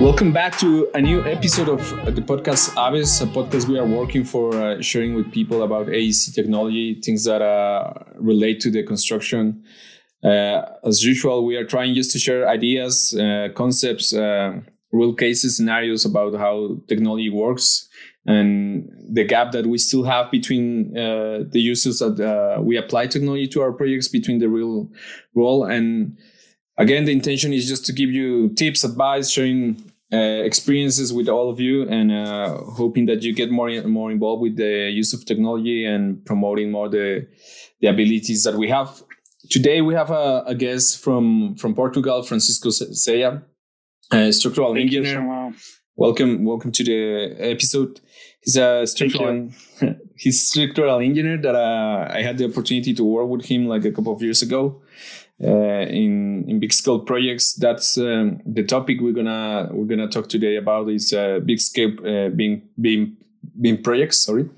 Welcome back to a new episode of the podcast Aves, a podcast we are working for uh, sharing with people about AEC technology, things that uh, relate to the construction. Uh, as usual, we are trying just to share ideas, uh, concepts, uh, real cases, scenarios about how technology works and the gap that we still have between uh, the uses that we apply technology to our projects between the real role and again the intention is just to give you tips advice sharing uh, experiences with all of you and uh, hoping that you get more more involved with the use of technology and promoting more the the abilities that we have. Today we have a, a guest from from portugal francisco Ceia, a structural Thank engineer. Welcome welcome to the episode. He's a structural he's structural engineer that uh, i had the opportunity to work with him like a couple of years ago uh, in in big scale projects. That's um, the topic we're gonna we're gonna talk today about is uh, big scale uh, being being being projects. Sorry,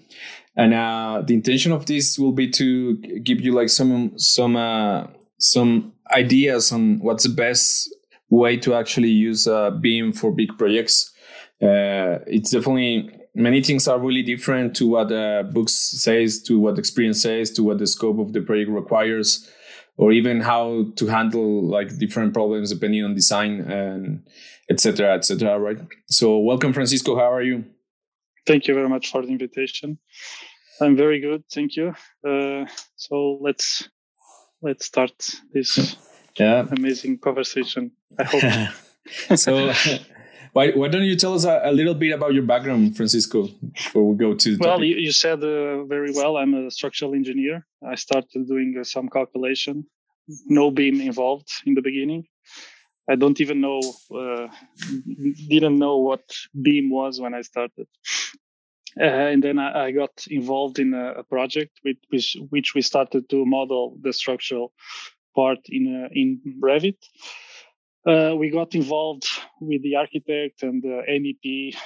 and uh, the intention of this will be to give you like some some uh, some ideas on what's the best way to actually use uh, BIM for big projects. it's definitely many things are really different to what the books says, to what experience says, to what the scope of the project requires or even how to handle like different problems depending on design and etc etc right? So welcome francisco. How are you? Thank you very much for the invitation. I'm very good. Thank you. Uh, so let's let's start this yeah. amazing conversation. I hope. So why, why don't you tell us a, a, little bit about your background, Francisco, before we go to Well, you, you, said uh, very well. I'm a structural engineer. I started doing uh, some calculation, no BIM involved in the beginning. I don't even know, uh, didn't know what BIM was when I started. Uh, and then I, I, got involved in a, a project with, which, which we started to model the structural part in uh, in Revit uh, we got involved with the architect and the MEP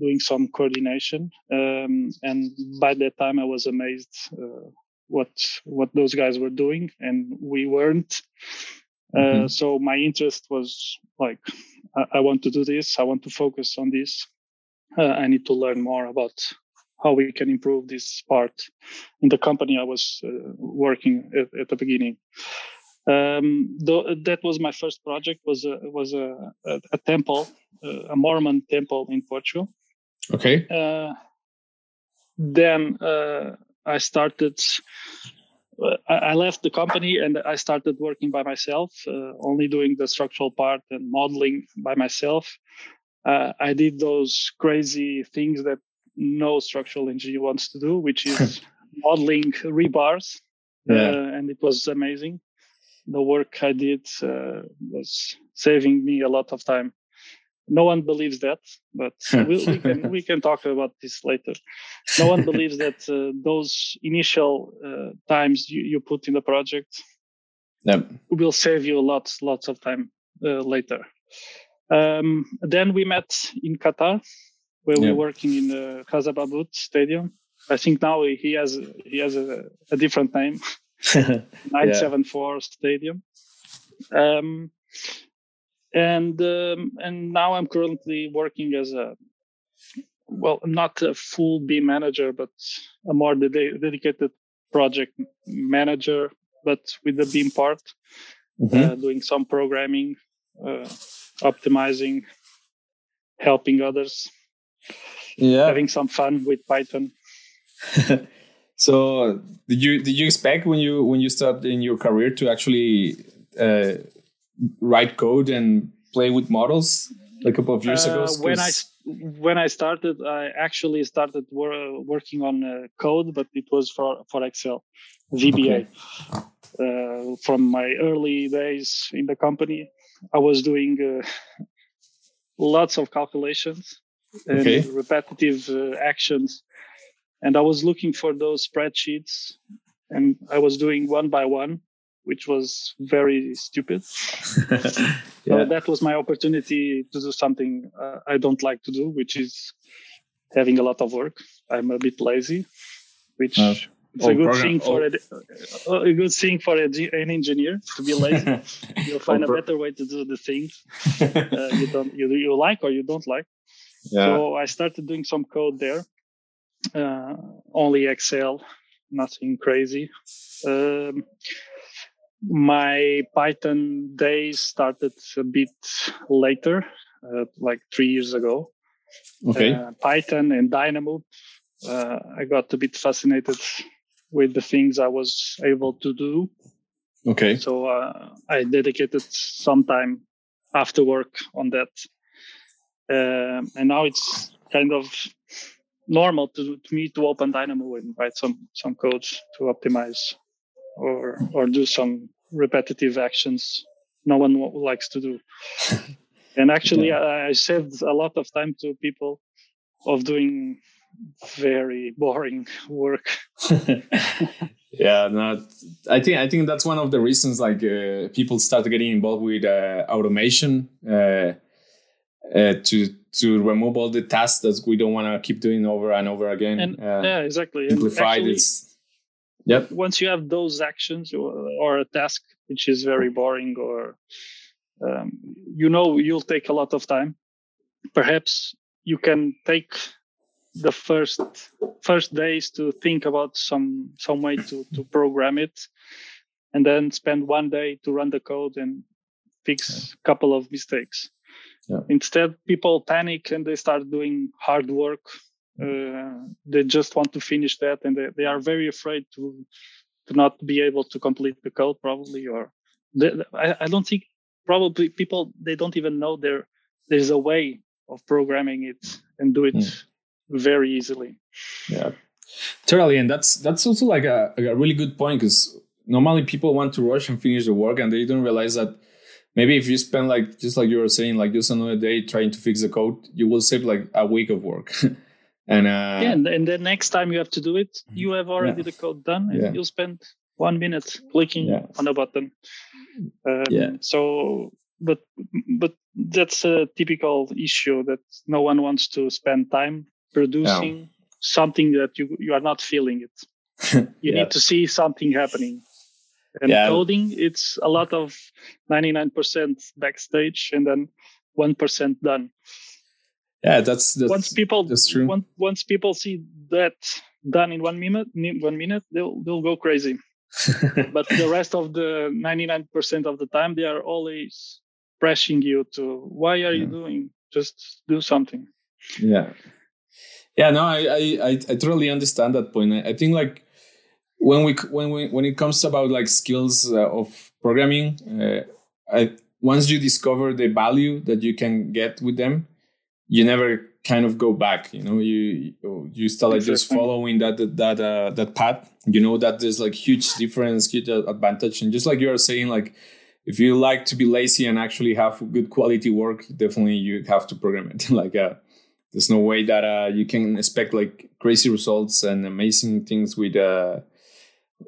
doing some coordination. Um, and by that time, I was amazed uh, what what those guys were doing, and we weren't. Uh, mm-hmm. So my interest was like, I, I, want to do this. I want to focus on this. Uh, I need to learn more about how we can improve this part in the company I was uh, working at, at the beginning. Um, that was my first project. was a, was a, a, a temple, a Mormon temple in Portugal. Okay. Uh, then uh, I started. Uh, I left the company and I started working by myself, uh, only doing the structural part and modeling by myself. Uh, I did those crazy things that no structural engineer wants to do, which is modeling rebars, yeah. Uh, and it was amazing the work I did uh, was saving me a lot of time. No one believes that, but we, we, can we can talk about this later. No one believes that uh, those initial uh, times you, you put in the project yep. will save you lots lots of time uh, later. Um, then we met in Qatar, where yep. we were working in the Ras Abu Aboud Stadium. I think now he has he has a, a different name. 974 yeah. Stadium. Um, and um, and now I'm currently working as a well, not a full BIM manager, but a more de- dedicated project manager, but with the BIM part, mm-hmm. uh, doing some programming, uh, optimizing, helping others, yeah, having some fun with Python. So did you did you expect when you when you started in your career to actually uh, write code and play with models like a couple of years uh, ago? When I when I started, I actually started wor- working on uh, code, but it was for for Excel, VBA. Okay. Uh, from my early days in the company, I was doing uh, lots of calculations and okay. repetitive uh, actions and I was looking for those spreadsheets and I was doing one by one, which was very stupid. yeah. So that was my opportunity to do something uh, I don't like to do, which is having a lot of work. I'm a bit lazy, which it's a good thing for a, a, good thing for a, an engineer to be lazy. You'll find a better way to do the things uh, you don't you, you like or you don't like. Yeah. So I started doing some code there. Uh, only Excel, nothing crazy. Um, my Python days started a bit later, uh, like three years ago. Okay. Uh, Python and Dynamo. Uh, I got a bit fascinated with the things I was able to do. Okay. So uh, I dedicated some time after work on that. Um, and now it's kind of normal to, to me to open Dynamo and write some some code to optimize or or do some repetitive actions no one likes to do. and actually, yeah. I, I saved a lot of time to people of doing very boring work. yeah, no, I think I think that's one of the reasons like uh, people start getting involved with uh, automation uh, uh to to remove all the tasks that we don't want to keep doing over and over again. And, uh, yeah, exactly. Simplified. It's yep. Once you have those actions or, or a task which is very boring or um, you know you'll take a lot of time, perhaps you can take the first first days to think about some some way to to program it and then spend one day to run the code and fix a couple of mistakes yeah. instead people panic and they start doing hard work uh, they just want to finish that and they, they are very afraid to to not be able to complete the code probably or they, I, I don't think probably people they don't even know there there's a way of programming it and do it mm very easily. Yeah, totally. And that's that's also like a, a really good point because normally people want to rush and finish the work and they don't realize that maybe if you spend like just like you were saying like just another day trying to fix the code you will save like a week of work and uh yeah and, the next time you have to do it mm-hmm. you have already yeah. the code done and yeah. you'll spend one minute clicking yeah. on a button um, yeah so but but that's a typical issue that no one wants to spend time producing something that you you are not feeling it. you need to see something happening. And yeah. coding, it's a lot of 99% backstage and then 1% done. Yeah, that's, that's once people that's true. Once, once people see that done in one minute, one minute, they'll they'll go crazy. but the rest of the 99% of the time, they are always pressing you to why are yeah. you doing? Just do something. Yeah, yeah, no, I, I, I, I totally understand that point. I, I, think like when we when we when it comes about like skills uh, of programming, uh, I, once you discover the value that you can get with them, you never kind of go back. You know, you you start like just following that that that, uh, that path. You know that there's like huge difference, huge advantage, and just like you are saying, like if you like to be lazy and actually have good quality work, definitely you have to program it. like uh, there's no way that uh, you can expect like crazy results and amazing things with uh,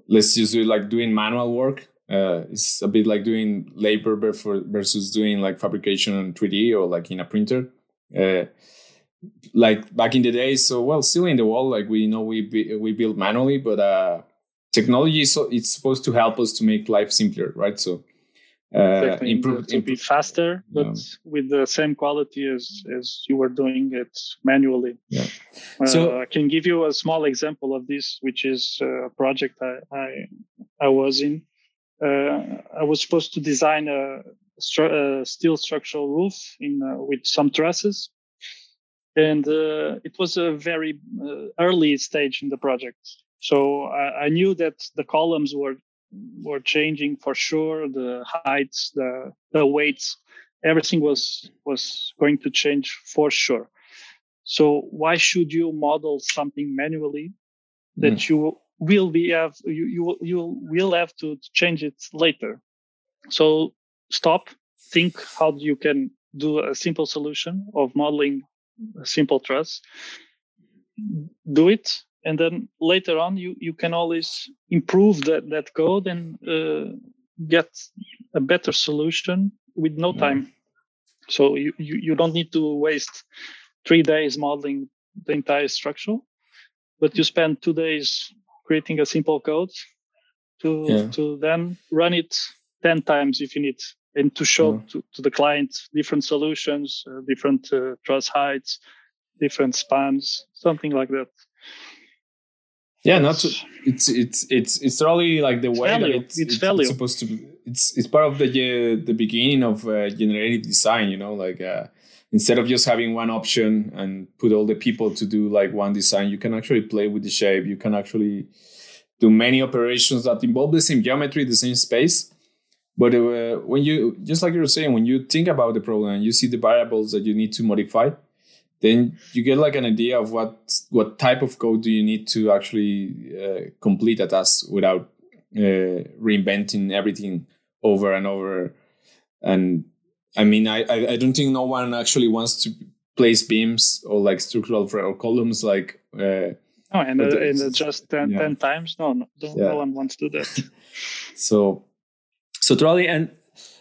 let's just do it like doing manual work. Uh, it's a bit like doing labor versus doing like fabrication in 3d or like in a printer. Uh, like back in the day, so well still in the world like we know we we build manually but uh technology so it's supposed to help us to make life simpler right? So uh, improve to be faster, but with the same quality as as you were doing it manually. Yeah. Uh, so I can give you a small example of this, which is a project I I, I was in. Uh, I was supposed to design a, stru- steel structural roof in uh, with some trusses, and uh, it was a very uh, early stage in the project. So I, I knew that the columns were were changing for sure. The heights, the the weights, everything was was going to change for sure. So why should you model something manually that mm. you will be have you you you will have to change it later? So stop, think how you can do a simple solution of modeling a simple truss. Do it and then later on you you can always improve that that code and uh, get a better solution with no time so you, you you don't need to waste three days modeling the entire structure but you spend two days creating a simple code to yeah. to then run it 10 times if you need and to show yeah. to, to the client different solutions uh, different uh, truss heights different spans something like that yeah not to, it's it's it's it's really like the way value. that it's, it's, it's, value. it's supposed to be it's it's part of the uh, the beginning of uh, generative design you know like uh, instead of just having one option and put all the people to do like one design you can actually play with the shape you can actually do many operations that involve the same geometry the same space but uh, when you just like you were saying when you think about the problem and you see the variables that you need to modify then you get like an idea of what what type of code do you need to actually uh, complete a task without uh, reinventing everything over and over and i mean I, I don't think no one actually wants to place beams or like structural or columns like uh, Oh, and, uh, and just 10, yeah. 10 times? No, no, yeah. no one wants to do that. so, so Trolley, and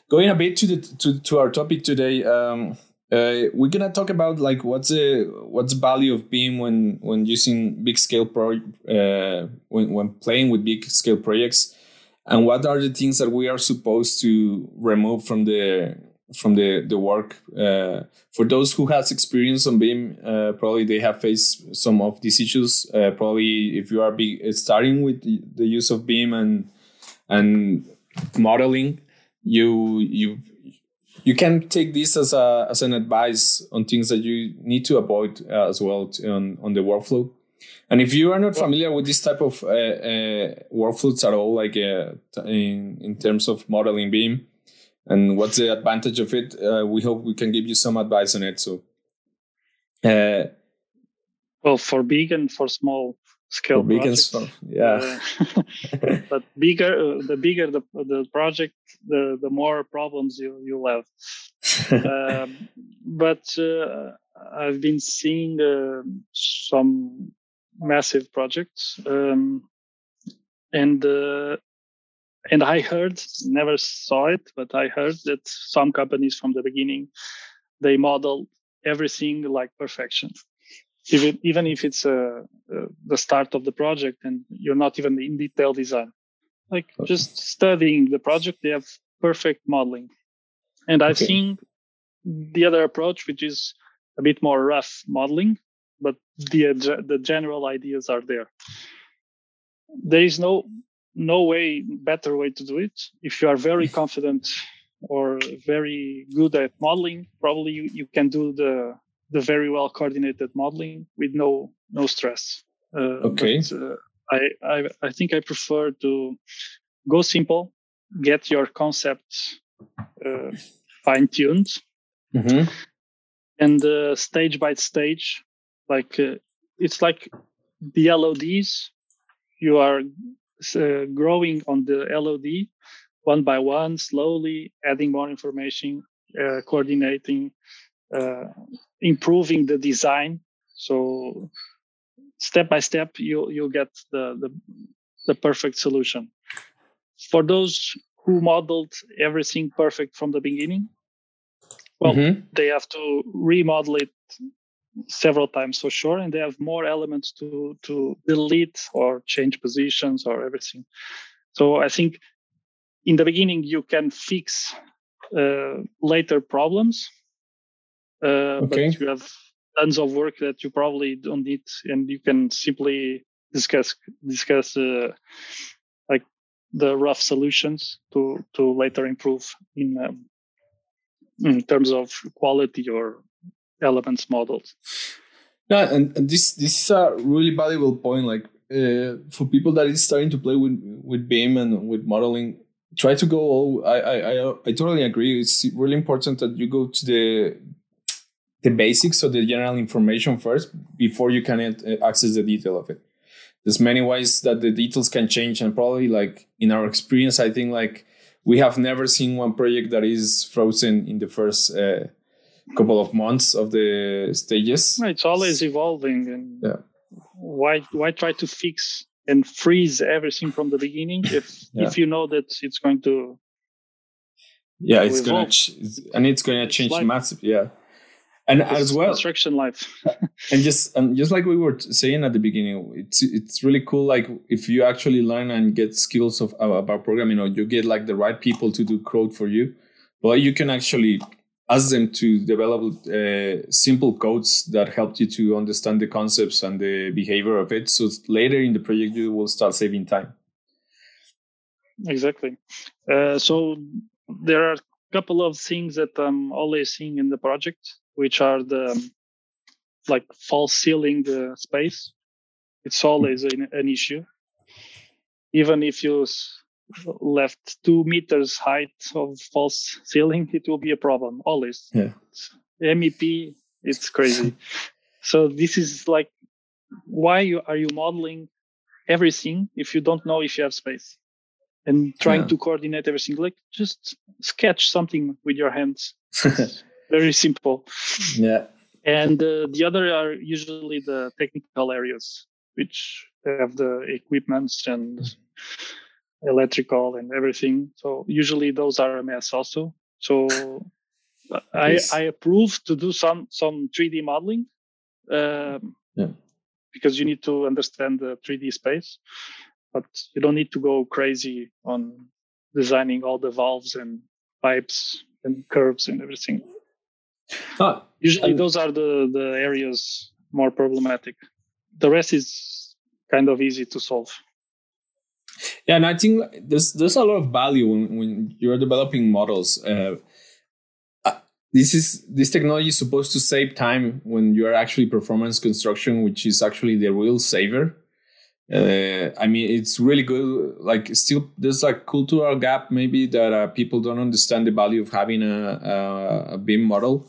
going a bit to the to, to our topic today, um, uh, we're gonna talk about like what's the what's the value of BIM when when using big scale pro uh, when when playing with big scale projects, and what are the things that we are supposed to remove from the from the the work. Uh, for those who has experience on BIM, uh, probably they have faced some of these issues. Uh, probably if you are big, starting with the use of BIM and and modeling, you you you can take this as a as an advice on things that you need to avoid uh, as well on on the workflow. And if you are not familiar with this type of uh, uh, workflows at all, like in in terms of modeling BIM, and what's the advantage of it uh, we hope we can give you some advice on it so uh, well for big and for small scale big projects, yeah. Uh, but bigger uh, the bigger the, the project the the more problems you you'll have. Um, but uh, i've been seeing uh, some massive projects um, and and I heard, never saw it, but I heard that some companies from the beginning, they model everything like perfection. Even, even if it's uh, uh, the start of the project and you're not even in detail design, like just studying the project, they have perfect modeling. And I've okay. seen the other approach, which is a bit more rough modeling, but the the general ideas are there. There is no no way better way to do it if you are very confident or very good at modeling probably you, you can do the the very well coordinated modeling with no no stress. Uh, okay. but, uh, I, I i think i prefer to go simple get your concept uh, fine tuned mm-hmm. and uh, stage by stage like uh, it's like the LODs you are uh, growing on the LOD one by one, slowly adding more information, uh, coordinating, improving the design. So step by step, you you'll get the, the the perfect solution. For those who modeled everything perfect from the beginning, well, mm-hmm. they have to remodel it several times for sure and they have more elements to to delete or change positions or everything so i think in the beginning you can fix uh, later problems uh, okay. but you have tons of work that you probably don't need and you can simply discuss discuss uh, like the rough solutions to to later improve in um, in terms of quality or elements models. Yeah, and, and this this is a really valuable point. Like uh, for people that is starting to play with with BIM and with modeling, try to go all. I I I, I totally agree. It's really important that you go to the the basics or the general information first before you can uh, access the detail of it. There's many ways that the details can change, and probably like in our experience, I think like we have never seen one project that is frozen in the first. Uh, couple of months of the stages. It's always evolving, and yeah. why why try to fix and freeze everything from the beginning if yeah. if you know that it's going to yeah it's gonna ch- and it's gonna change massively yeah and as well construction life. and just and just like we were saying at the beginning it's it's really cool like if you actually learn and get skills of about programming or you get like the right people to do code for you well you can actually ask them to develop uh, simple codes that help you to understand the concepts and the behavior of it. So later in the project you will start saving time. Exactly. Uh, so there are a couple of things that i'm always seeing in the project which are the um, like false ceiling the space it's always an, an issue even if you left two meters height of false ceiling, it will be a problem always. Yeah. MEP, it's crazy. so this is like, why you, are you modeling everything if you don't know if you have space and trying yeah. to coordinate everything? Like just sketch something with your hands. very simple. Yeah. And uh, the other are usually the technical areas, which have the equipments and electrical and everything. So usually those are a mess also. So I, yes. I approve to do some some 3D modeling um, yeah. because you need to understand the 3D space, but you don't need to go crazy on designing all the valves and pipes and curves and everything. Ah, Usually those are the, the areas more problematic. The rest is kind of easy to solve. Yeah, and I think there's there's a lot of value when, when you're developing models. Uh, uh, this is this technology is supposed to save time when you are actually performance construction, which is actually the real saver. Uh, I mean, it's really good. Like, still, there's a cultural gap maybe that uh, people don't understand the value of having a, a, a BIM model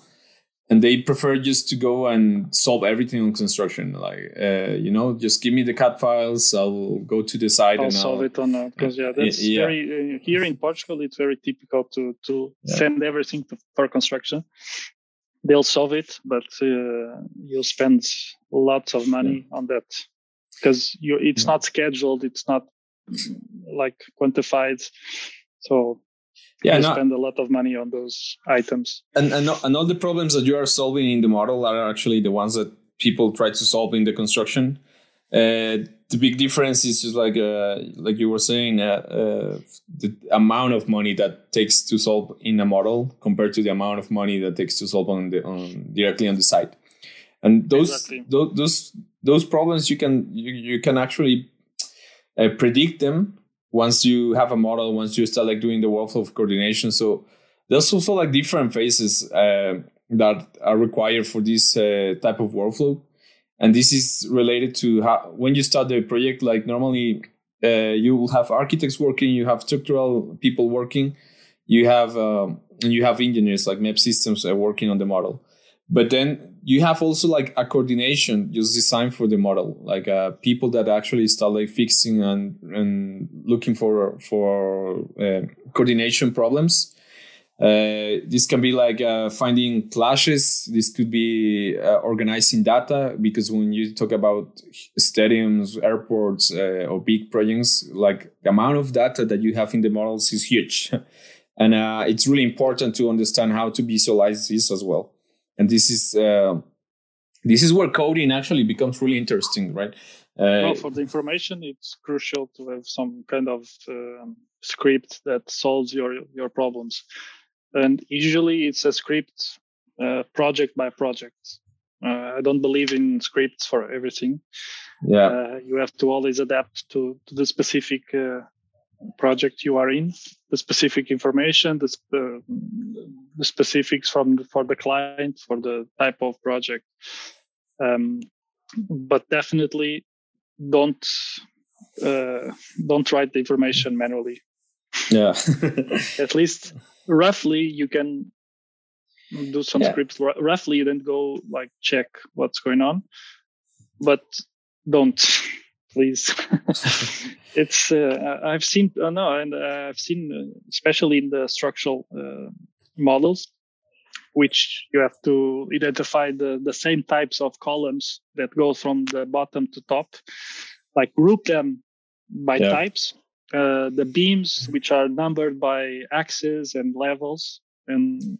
and they prefer just to go and solve everything on construction like uh, you know just give me the CAD files i'll go to the site I'll and solve I'll, it on that because yeah that's yeah. very uh, here in portugal it's very typical to to yeah. send everything to, for construction they'll solve it but uh, you'll spend lots of money yeah. on that because you it's not scheduled it's not like quantified so yeah, you spend a lot of money on those items. And, and and all the problems that you are solving in the model are actually the ones that people try to solve in the construction. Uh, the big difference is just like uh, like you were saying, uh, uh, the amount of money that takes to solve in a model compared to the amount of money that takes to solve on the on directly on the site. And those exactly. those, those those problems you can you, you can actually uh, predict them once you have a model, once you start like doing the workflow of coordination. So there's also like different phases uh, that are required for this uh, type of workflow. And this is related to how when you start the project, like normally uh, you will have architects working, you have structural people working, you have um, and you have engineers like map systems uh, working on the model. But then you have also like a coordination just designed for the model like uh, people that actually start like fixing and and looking for for uh, coordination problems. Uh, this can be like uh, finding clashes. This could be uh, organizing data because when you talk about stadiums airports uh, or big projects like the amount of data that you have in the models is huge. And it's really important to understand how to visualize this as well and this is uh, this is where coding actually becomes really interesting, right? Uh, well, for the information, it's crucial to have some kind of um, script that solves your your problems, and usually it's a script uh, project by project. Uh, I don't believe in scripts for everything. Yeah, uh, you have to always adapt to, to the specific uh, project you are in, the specific information, the, uh, the specifics from the, for the client, for the type of project. Um, but definitely don't uh, don't write the information manually. Yeah. At least roughly you can do some yeah. scripts r- roughly, then go like check what's going on, but don't please. it's uh, I've seen uh, no, and uh, I've seen uh, especially in the structural uh, models, which you have to identify the the same types of columns that go from the bottom to top, like group them by yeah. types. Uh, the beams, which are numbered by axes and levels, and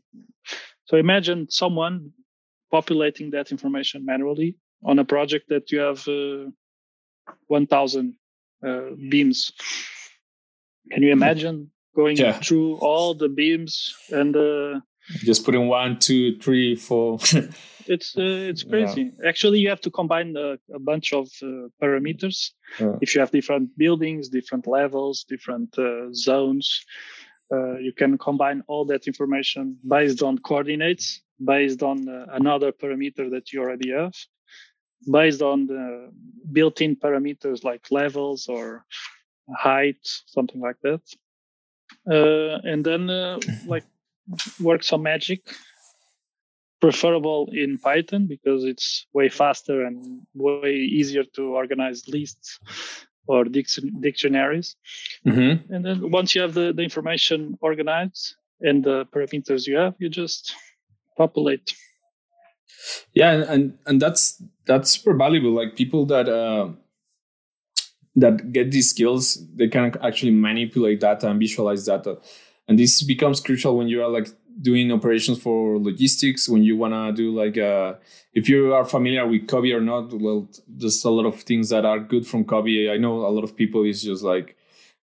so imagine someone populating that information manually on a project that you have uh, 1000 uh, beams can you imagine going yeah. through all the beams and uh, just putting one two three four it's uh, it's crazy yeah. actually you have to combine a, a bunch of uh, parameters yeah. if you have different buildings different levels different uh, zones uh, you can combine all that information based on coordinates based on uh, another parameter that you already have based on the built-in parameters like levels or height something like that. Uh, and then like work some magic preferable in python because it's way faster and way easier to organize lists or dictionaries. Mm-hmm. and then once you have the, the information organized and the parameters you have you just populate. Yeah and and that's that's super valuable like people that uh that get these skills they can actually manipulate data and visualize data. And this becomes crucial when you are like doing operations for logistics when you want to do like uh, if you are familiar with COBie or not well there's a lot of things that are good from COBie i know a lot of people is just like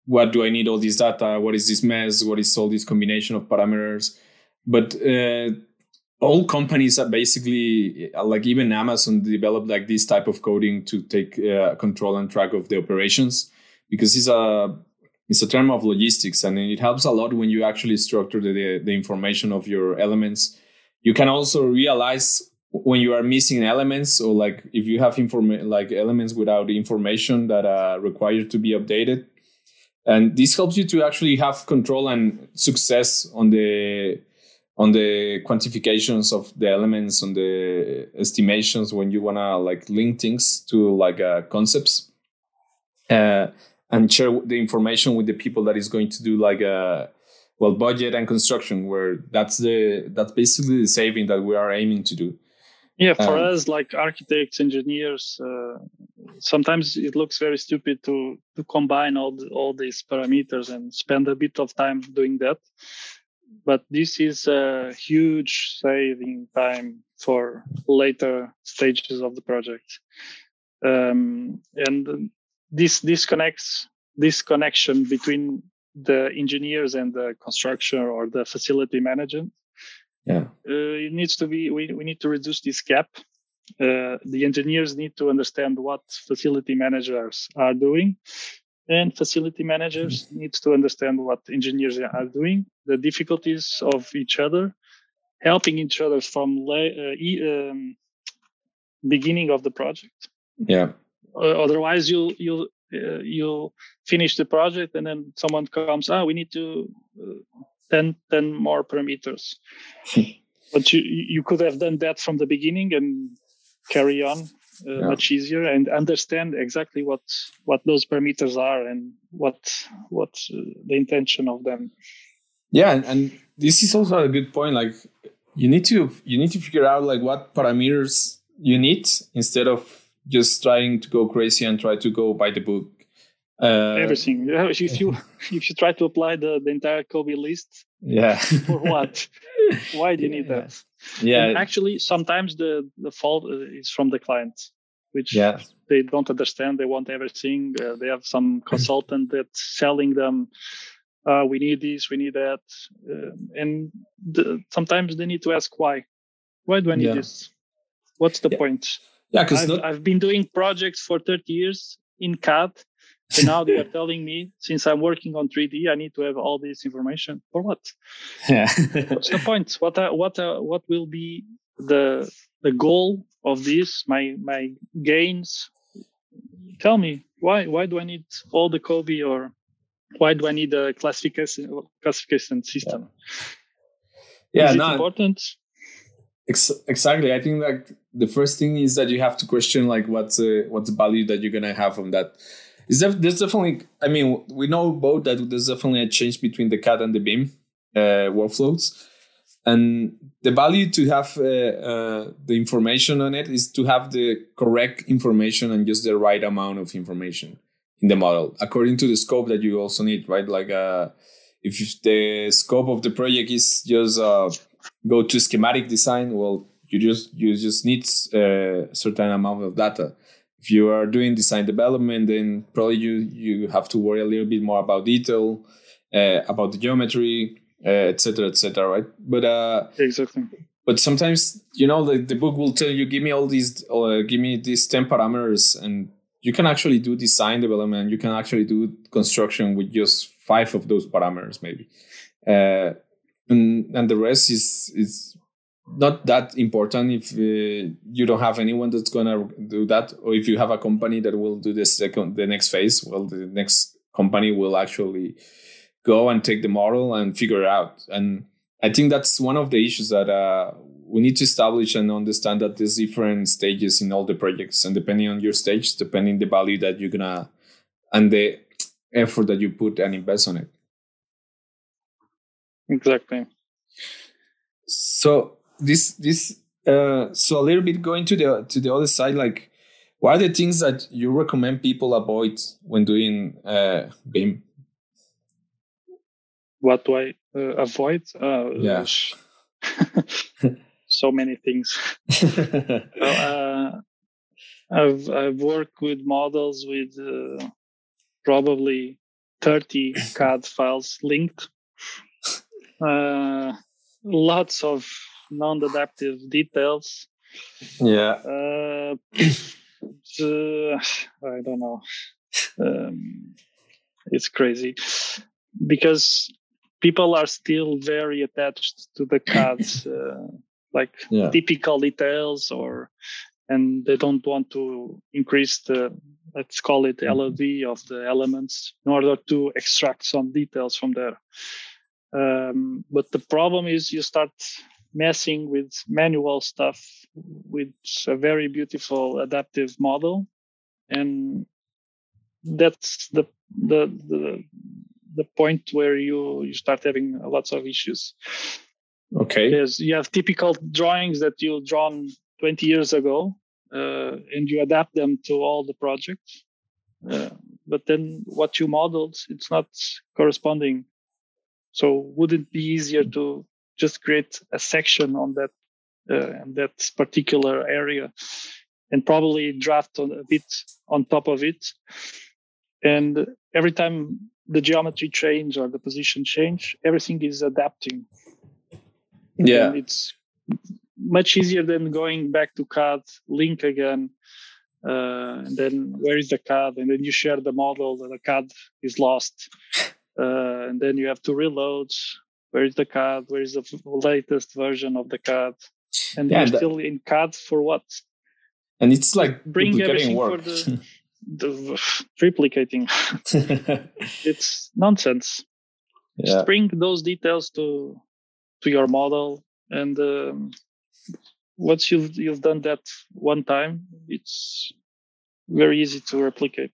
what do i need all this data? What is this mess? What is all this combination of parameters? But uh, all companies are basically like even amazon developed like this type of coding to take uh, control and track of the operations because it's a it's a term of logistics and it helps a lot when you actually structure the, the information of your elements. You can also realize when you are missing elements or like if you have inform like elements without information that are required to be updated. And this helps you to actually have control and success on the on the quantifications of the elements on the estimations when you want to like link things to like uh, concepts uh, and share the information with the people that is going to do like a uh, well budget and construction where that's the that's basically the saving that we are aiming to do. Yeah for um, us like architects engineers uh, sometimes it looks very stupid to to combine all the, all these parameters and spend a bit of time doing that but this is a huge saving time for later stages of the project. Um, and this disconnects this connection between the engineers and the construction or the facility management. Yeah. Uh, it needs to be we, we need to reduce this gap. Uh, the engineers need to understand what facility managers are doing and facility managers mm-hmm. need to understand what engineers are doing the difficulties of each other helping each other from la- uh, e- um, beginning of the project yeah uh, otherwise, you'll you'll uh, you'll finish the project and then someone comes, ah, we need to uh, 10, 10 more parameters. but you you could have done that from the beginning and carry on uh, yeah. much easier and understand exactly what what those parameters are and what what uh, the intention of them yeah and, and, this is also a good point like you need to you need to figure out like what parameters you need instead of just trying to go crazy and try to go by the book. Uh, Everything. If you if you try to apply the, the entire COBie list, yeah, for what? Why do you need yeah. that? Yeah. And actually, sometimes the the fault is from the client, which yeah. they don't understand. They want everything. Uh, they have some consultant that's selling them. Uh, we need this, we need that, uh, and the, sometimes they need to ask why. Why do I need yeah. this? What's the point? Yeah, because I've, not... I've been doing projects for 30 years in CAD. And now they are telling me, since I'm working on 3D, I need to have all this information. For what? Yeah. What's the point? What what uh, what will be the the goal of this? My my gains. Tell me why why do I need all the COBie or why do I need a classification classification system? Yeah, yeah no, important? Ex- exactly. I think like the first thing is that you have to question like what's uh, what's the value that you're gonna have from that. Is def- there's definitely. I mean, we know both that there's definitely a change between the CAD and the BIM uh, workflows, and the value to have uh, uh, the information on it is to have the correct information and just the right amount of information in the model according to the scope that you also need. Right, like uh, if the scope of the project is just uh, go to schematic design, well, you just you just need uh, a certain amount of data. If you are doing design development, then probably you you have to worry a little bit more about detail, uh, about the geometry, etc., uh, etc. Et right? But uh, exactly. But sometimes you know the, the book will tell you give me all these uh, give me these ten parameters, and you can actually do design development. You can actually do construction with just five of those parameters, maybe. Uh, and, and the rest is is not that important if uh, you don't have anyone that's gonna do that, or if you have a company that will do the second, the next phase. Well, the next company will actually go and take the model and figure it out. And I think that's one of the issues that uh, we need to establish and understand that there's different stages in all the projects, and depending on your stage, depending the value that you're gonna and the effort that you put and invest on it. Exactly. So this this uh, so a little bit going to the to the other side, like what are the things that you recommend people avoid when doing uh, BIM? What do I uh, avoid? Uh, yeah. so many things. well, uh, I've I've worked with models with uh, probably 30 CAD files linked uh, lots of non-adaptive details. Yeah. Uh, uh, I don't know. Um, it's crazy because people are still very attached to the CAD, uh, like yeah. typical details, or and they don't want to increase the let's call it LOD of the elements in order to extract some details from there. Um, but the problem is you start messing with manual stuff with a very beautiful adaptive model, and that's the the the, the point where you you start having lots of issues. Okay. Because you have typical drawings that you drawn 20 years ago, uh, and you adapt them to all the projects. Uh, but then what you modeled, it's not corresponding so would it be easier to just create a section on that uh, that particular area and probably draft on a bit on top of it? And every time the geometry change or the position change, everything is adapting. Yeah, and it's much easier than going back to CAD, link again, uh, and then where is the CAD? And then you share the model, and the CAD is lost uh, and then you have to reload. Where is the CAD? Where is the latest version of the CAD? And yeah, you're that, still in CAD for what? And it's like bring everything work. for the, the triplicating. it's nonsense. Yeah. Just bring those details to to your model, and um, once you've you've done that one time, it's very easy to replicate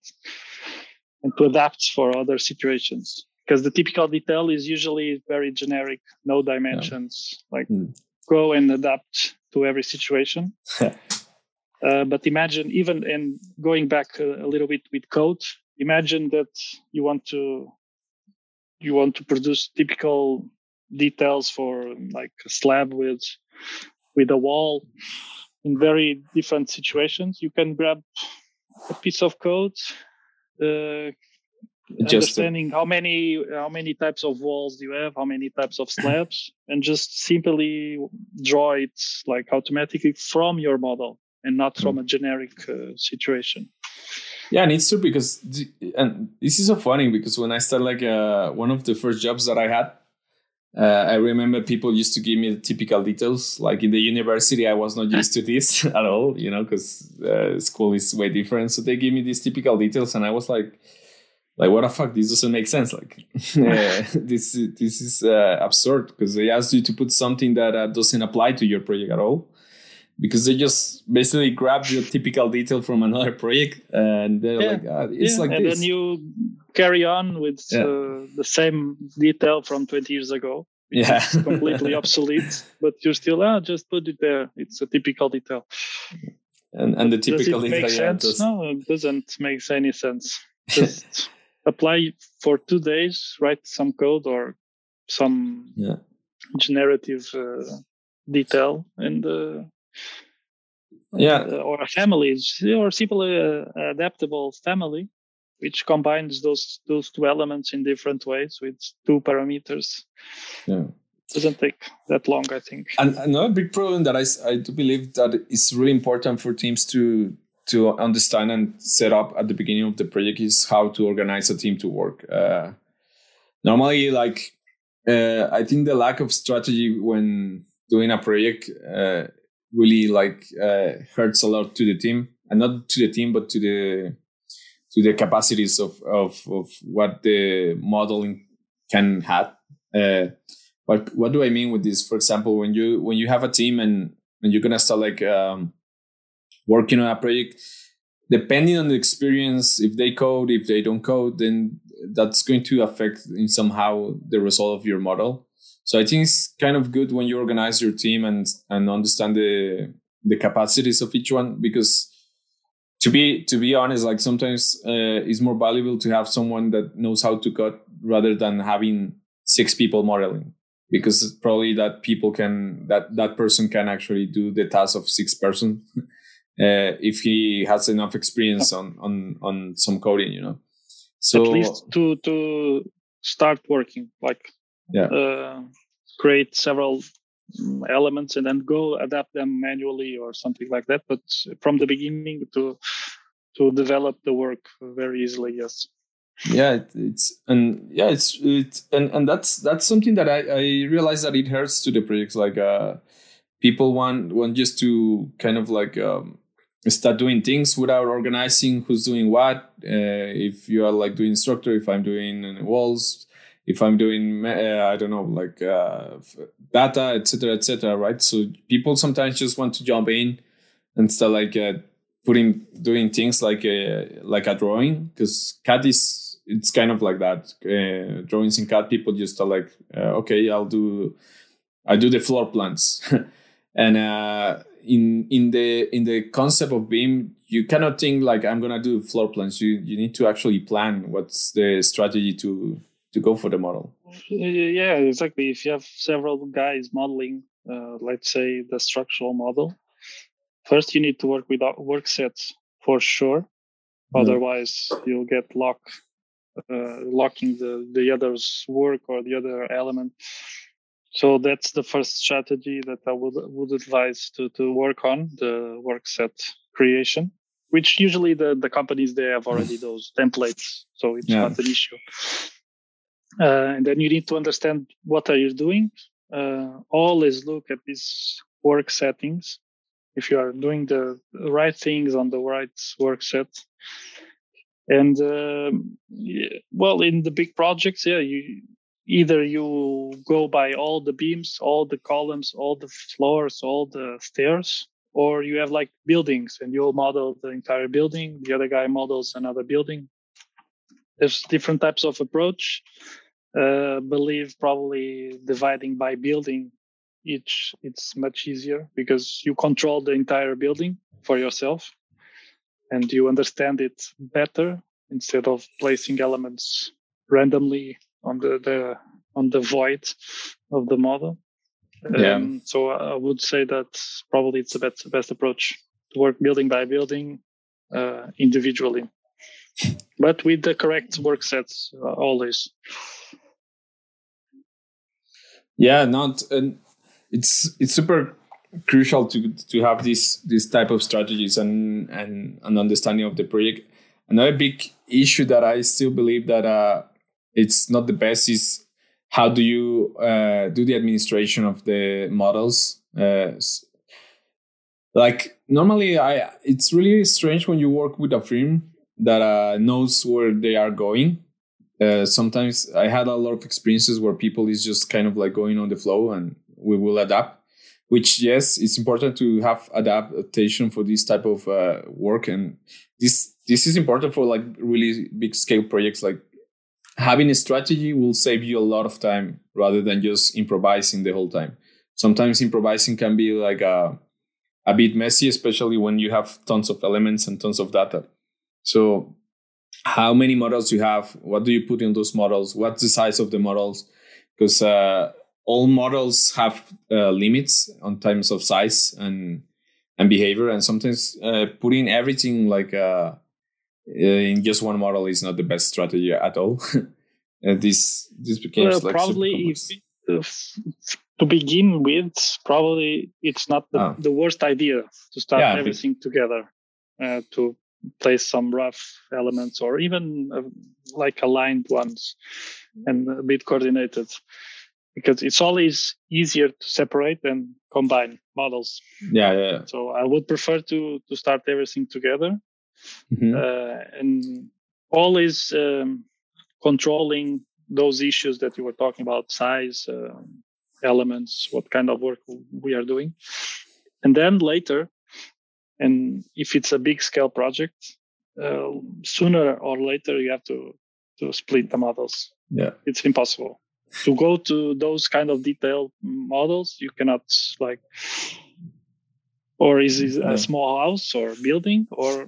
and to adapt for other situations because the typical detail is usually very generic, no dimensions, yeah. like mm. go and adapt to every situation. uh, but imagine even in going back a, a, little bit with code, imagine that you want to you want to produce typical details for like a slab with with a wall in very different situations. You can grab a piece of code, uh, just understanding how many how many types of walls do you have how many types of slabs and just simply draw it like automatically from your model and not from a generic uh, situation yeah and it's true because and this is so funny because when i started like uh, one of the first jobs that i had uh, I remember people used to give me the typical details. Like in the university, I was not used to this at all, you know, because uh, school is way different. So they give me these typical details, and I was like, like what the fuck this doesn't make sense like uh, this this is uh, absurd because they asked you to put something that uh, doesn't apply to your project at all because they just basically grab your typical detail from another project and they're yeah. like ah, it's yeah. like and this. then you carry on with yeah. Uh, the same detail from 20 years ago yeah it's completely obsolete but you're still ah just put it there it's a typical detail and and the typical Does it make sense? Does... no it doesn't make any sense just apply for two days, write some code or some yeah. generative uh, detail, and uh, yeah. uh, or a family or simply a adaptable family which combines those those two elements in different ways with two parameters. Yeah. Doesn't take that long i think. And another big problem that i, I do believe that is really important for teams to to understand and set up at the beginning of the project is how to organize a team to work. Uh, normally like uh, i think the lack of strategy when doing a project uh, really like uh, hurts a lot to the team. And not to the team but to the to the capacities of of, of what the modeling can have. Uh, what what do i mean with this? For example when you when you have a team and and you're gonna start like um, working on a project. Depending on the experience if they code if they don't code then that's going to affect in somehow the result of your model. So I think it's kind of good when you organize your team and and understand the the capacities of each one because to be to be honest, like sometimes uh, it's more valuable to have someone that knows how to code rather than having six people modeling because probably that people can that that person can actually do the task of six person uh, if he has enough experience on on on some coding, you know. So at least to to start working like yeah uh, create several mm, elements and then go adapt them manually or something like that but from the beginning to to develop the work very easily yes yeah it, it's and yeah it's it's and and that's that's something that i i realize that it hurts to the projects like uh people want want just to kind of like um start doing things without organizing who's doing what uh, if you are like doing structure if i'm doing walls if I'm doing, uh, I don't know, like uh, data, etc., etc. right? So people sometimes just want to jump in and start like uh, putting, doing things like a, like a drawing because CAD is, it's kind of like that. Uh, drawings in CAD, people just are like, uh, okay, I'll do, I do the floor plans. and uh, in in the in the concept of BIM, you cannot think like I'm gonna do floor plans. You you need to actually plan what's the strategy to to go for the model. Yeah, exactly. If you have several guys modeling, uh, let's say the structural model, first you need to work with work sets for sure. Otherwise, you'll get lock uh, locking the the other's work or the other element. So that's the first strategy that I would would advise to to work on the work set creation which usually the, the companies they have already those templates so it's yeah. not an issue uh, and then you need to understand what are you doing. Uh, always look at these work settings. If you are doing the right things on the right work set, and um, yeah, well, in the big projects, yeah, you either you go by all the beams, all the columns, all the floors, all the stairs, or you have like buildings and you'll model the entire building. The other guy models another building. There's different types of approach uh, believe probably dividing by building each it's much easier because you control the entire building for yourself and you understand it better instead of placing elements randomly on the, the on the void of the model. Yeah. Um, so i would say that probably it's the best, best approach to work building by building uh, individually but with the correct work sets uh, always. Yeah not and it's it's super crucial to to have this this type of strategies and and an understanding of the project. Another big issue that i still believe that uh it's not the best is how do you uh, do the administration of the models uh, like normally i it's really strange when you work with a firm that uh, knows where they are going uh, sometimes I had a lot of experiences where people is just kind of like going on the flow and we will adapt. Which yes, it's important to have adaptation for this type of uh, work, and this this is important for like really big scale projects. Like having a strategy will save you a lot of time rather than just improvising the whole time. Sometimes improvising can be like a a bit messy, especially when you have tons of elements and tons of data. So how many models you have what do you put in those models what's the size of the models because uh, all models have uh, limits on terms of size and and behavior and sometimes uh, putting everything like uh, in just one model is not the best strategy at all this this became well, like probably if, to begin with probably it's not the, oh. the worst idea to start yeah, everything together uh, to place some rough elements or even uh, like aligned ones and a bit coordinated because it's always easier to separate than combine models. Yeah, yeah. So I would prefer to to start everything together, mm-hmm. uh, and always um, controlling those issues that you were talking about: size, uh, elements, what kind of work we are doing, and then later, and if it's a big scale project, uh, sooner or later you have to to split the models. Yeah, it's impossible to go to those kind of detailed models you cannot like or is it a small house or building? Or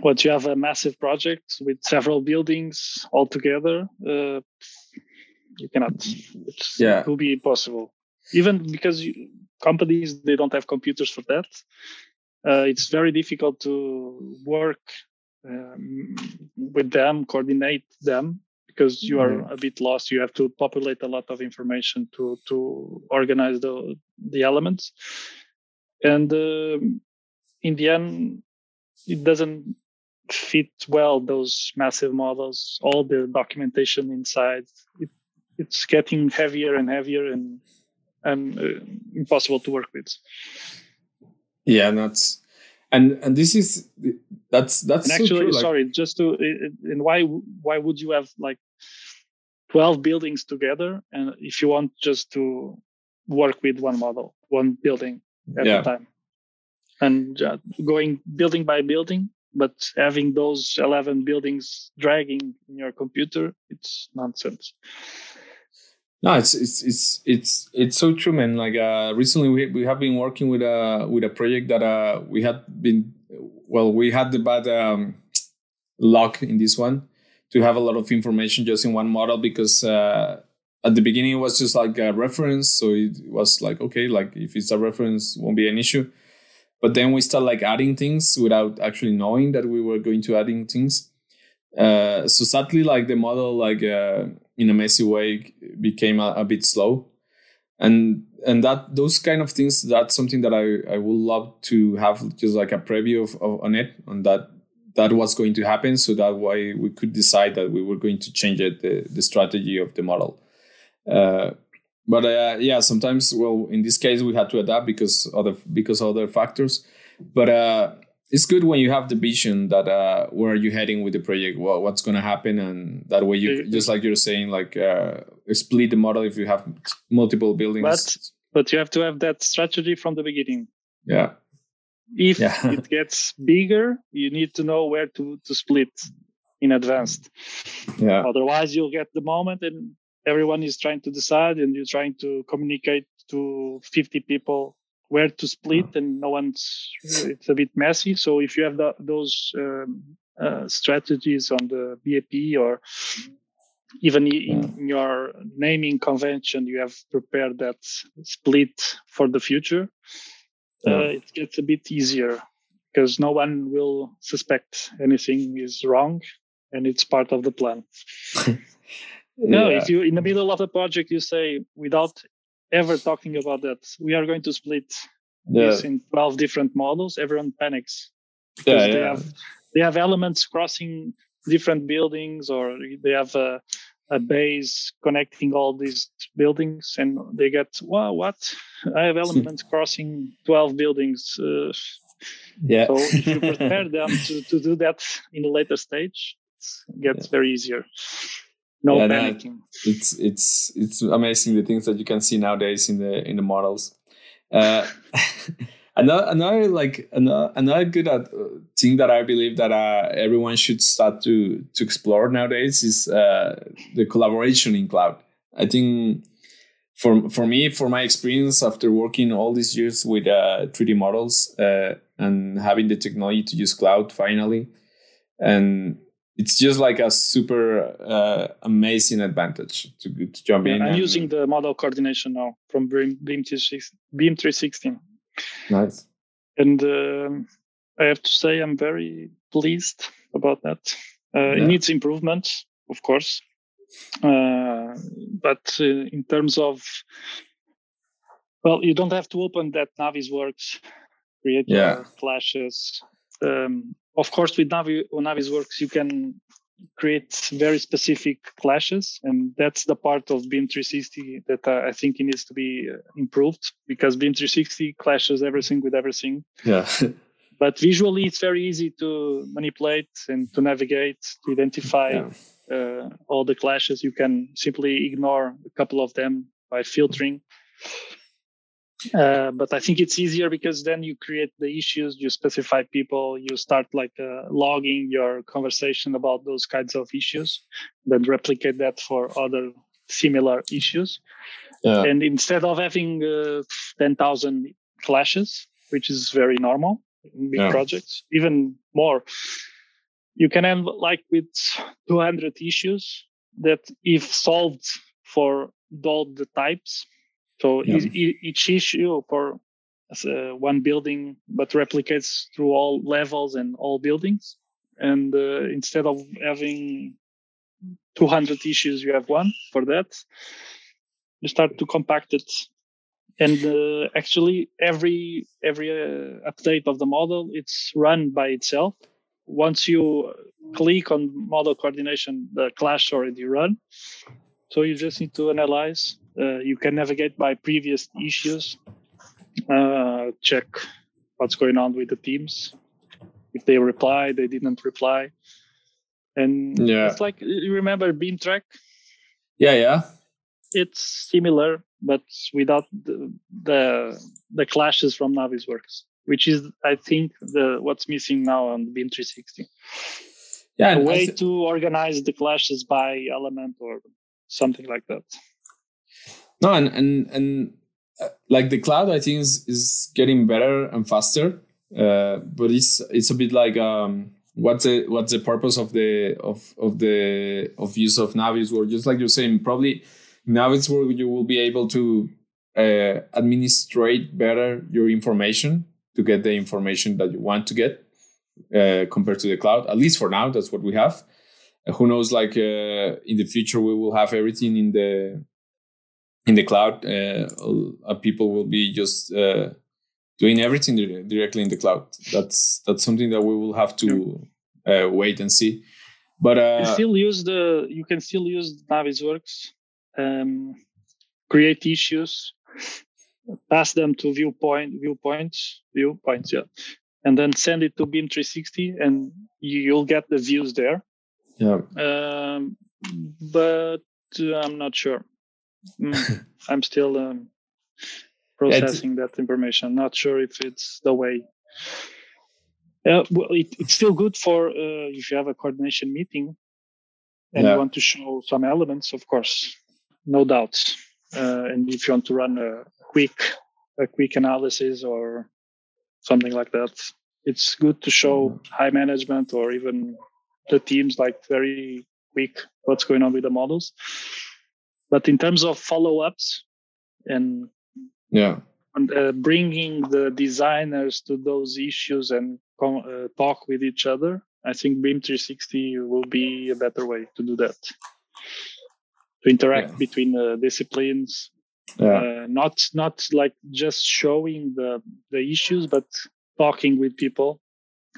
what you have a massive project with several buildings all together? Uh, you cannot. It's, yeah. it will be impossible even because you, companies they don't have computers for that uh, it's very difficult to work um, with them coordinate them because you are mm-hmm. a bit lost. You have to populate a lot of information to to organize the the elements, and uh, in the end, it doesn't fit well those massive models. All the documentation inside it, it's getting heavier and heavier and and uh, impossible to work with. Yeah, and that's and and this is that's that's and actually true, like, sorry just to and why why would you have like 12 buildings together and if you want just to work with one model one building at yeah. a time. And uh, going building by building but having those 11 buildings dragging in your computer it's nonsense. No it's it's it's it's it's so true man. Like uh recently we, we have been working with a with a project that uh we had been well we had the bad um luck in this one to have a lot of information just in one model because uh, at the beginning it was just like a reference so it was like okay like if it's a reference won't be an issue but then we start like adding things without actually knowing that we were going to adding things uh, so sadly like the model like uh, in a messy way became a, a, bit slow and and that those kind of things that's something that i i would love to have just like a preview of, of on it on that that was going to happen. So that way we could decide that we were going to change it, the, the strategy of the model. Uh, but uh, yeah, sometimes, well, in this case, we had to adapt because other because other factors. But uh, it's good when you have the vision that uh, where are you heading with the project, what, what's going to happen, and that way you just like you're saying, like uh, split the model if you have multiple buildings. But but you have to have that strategy from the beginning. Yeah if yeah. it gets bigger you need to know where to to split in advance yeah otherwise you'll get the moment and everyone is trying to decide and you're trying to communicate to 50 people where to split and no one's it's a bit messy so if you have the, those um, uh, strategies on the BEP or even in your naming convention you have prepared that split for the future yeah. uh, it gets a bit easier because no one will suspect anything is wrong and it's part of the plan. yeah. No, if you in the middle of the project you say without ever talking about that, we are going to split yeah. this in 12 different models, everyone panics. Because yeah, they have they have elements crossing different buildings or they have a a base connecting all these buildings and they get wow what i have elements crossing 12 buildings uh, yeah so if you prepare them to, to do that in a later stage it gets yeah. very easier no yeah, panicking it's it's it's amazing the things that you can see nowadays in the in the models uh, another another like another, another good uh, thing that I believe that uh, everyone should start to to explore nowadays is uh, the collaboration in cloud. I think for for me, for my experience after working all these years with 3D uh, models uh, and having the technology to use cloud finally, and it's just like a super uh, amazing advantage to, to jump yeah, in. I'm using the model coordination now from BIM, BIM 360. Nice. and um I have to say I'm very pleased about that. Uh, yeah. It needs improvement, of course, uh, but uh, in terms of well, you don't have to open that Navisworks, create yeah. clashes. Um, of course, with Navi Navisworks, you can create very specific clashes, and that's the part of BIM 360 that I think it needs to be uh, improved because BIM 360 clashes everything with everything. Yeah. but visually, it's very easy to manipulate and to navigate to identify yeah. uh, all the clashes. You can simply ignore a couple of them by filtering. Uh, but I think it's easier because then you create the issues, you specify people, you start like uh, logging your conversation about those kinds of issues, then replicate that for other similar issues. Yeah. And instead of having uh, 10,000 clashes, which is very normal in big yeah. projects, even more, you can end like with 200 issues that if solved for all the types, so yeah. each issue for uh, one building, but replicates through all levels and all buildings. And uh, instead of having 200 issues, you have one for that. You start to compact it, and uh, actually every every uh, update of the model it's run by itself. Once you click on model coordination, the clash already run. So you just need to analyze you can navigate by previous issues, uh, check what's going on with the teams. If they reply, they didn't reply. And yeah. it's like, you remember BIM Track? Yeah, yeah. It's similar, but without the, the, the clashes from Navisworks, which is, I think, the what's missing now on BIM 360. Yeah, a way th- to organize the clashes by element or something like that. No, and and and uh, like the cloud, I think is is getting better and faster. Uh, but it's it's a bit like um, what's the what's the purpose of the of of the of use of Navisworks? Just like you're saying, probably Navisworks you will be able to uh, administrate better your information to get the information that you want to get uh, compared to the cloud. At least for now, that's what we have. Uh, who knows? Like uh, in the future, we will have everything in the in the cloud, uh, uh, people will be just uh, doing everything directly in the cloud. That's that's something that we will have to uh, wait and see. But uh, you still use the you can still use Navisworks, um, create issues, pass them to viewpoint viewpoints viewpoints, yeah, and then send it to BIM 360, and you'll get the views there. Yeah. Um, but I'm not sure. Mm, I'm still um, processing that information. Not sure if it's the way. Uh, well, it, it's still good for uh, if you have a coordination meeting and yeah. you want to show some elements, of course, no doubts. Uh, and if you want to run a quick, a quick analysis or something like that, it's good to show mm-hmm. high management or even the teams like very quick what's going on with the models. But in terms of follow ups and yeah, and uh, bringing the designers to those issues and uh, talk with each other, I think BIM 360 will be a better way to do that. To interact yeah. between uh, disciplines, yeah. Uh, not not like just showing the the issues, but talking with people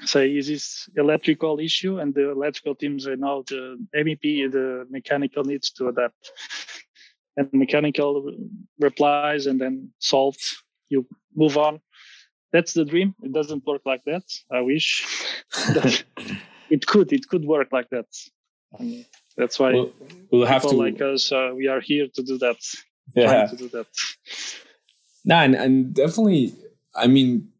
say is this electrical issue and the electrical teams say now the mep the mechanical needs to adapt. And mechanical replies and then solved you move on. That's the dream. It doesn't work like that. I wish. It could it could work like that. And that's why we'll, we'll have to like us uh, we are here to do that. Yeah. To do that. No and, and definitely i mean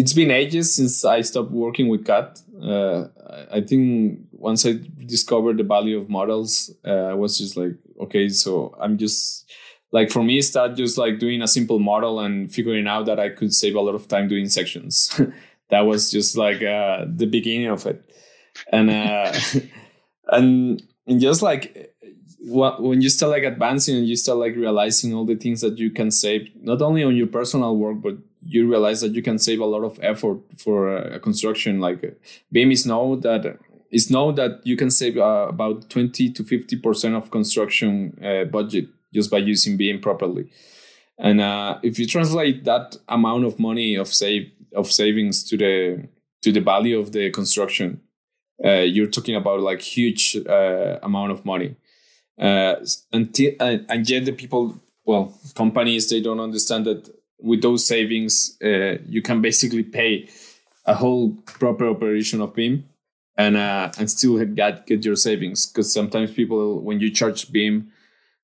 it's been ages since I stopped working with CAD. Uh, I think once I discovered the value of models, uh, I was just like, okay, so I'm just like for me, start just like doing a simple model and figuring out that I could save a lot of time doing sections. that was just like uh, the beginning of it, and uh, and and just like when you start like advancing and you start like realizing all the things that you can save, not only on your personal work but you realize that you can save a lot of effort for a construction. Like BIM is know that it's known that you can save uh, about 20 to 50 percent of construction uh, budget just by using BIM properly. And uh, if you translate that amount of money of save of savings to the to the value of the construction, uh, you're talking about like huge uh, amount of money. Uh, until and yet the people, well, companies they don't understand that with those savings you can basically pay a whole proper operation of BIM and uh, and still get get your savings because sometimes people when you charge BIM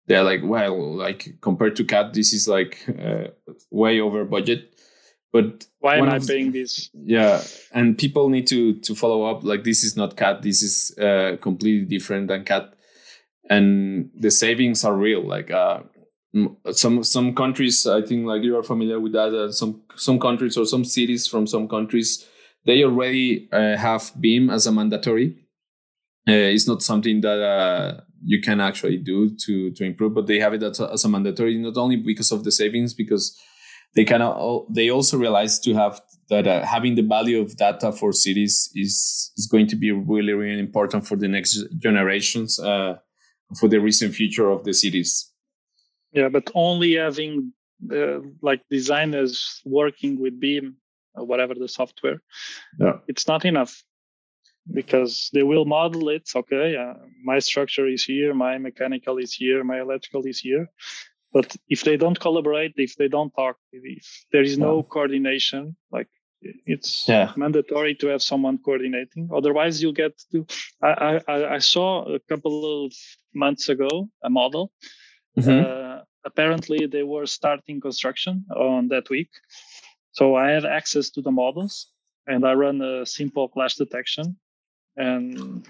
they're like, well, like compared to CAD, this is like uh, way over budget. But why am I paying this? Yeah, and people need to to follow up. Like this is not CAD. This is uh, completely different than CAD, and the savings are real. Like uh, some some countries, I think, like you are familiar with that. Uh, some some countries or some cities from some countries, they already uh, have BIM as a mandatory. Uh, it's not something that uh, you can actually do to to improve but they have it as a, as a mandatory not only because of the savings because they can they also realize to have that uh, having the value of data for cities is is going to be really really important for the next generations uh, for the recent future of the cities yeah but only having uh, like designers working with BIM or whatever the software yeah. it's not enough because they will model it. Okay, uh, my structure is here, my mechanical is here, my electrical is here. But if they don't collaborate, if they don't talk, if there is no coordination, like it's yeah. mandatory to have someone coordinating. Otherwise, you get to. I, I, I saw a couple of months ago a model. Mm-hmm. Uh, apparently, they were starting construction on that week, so I had access to the models and I run a simple clash detection and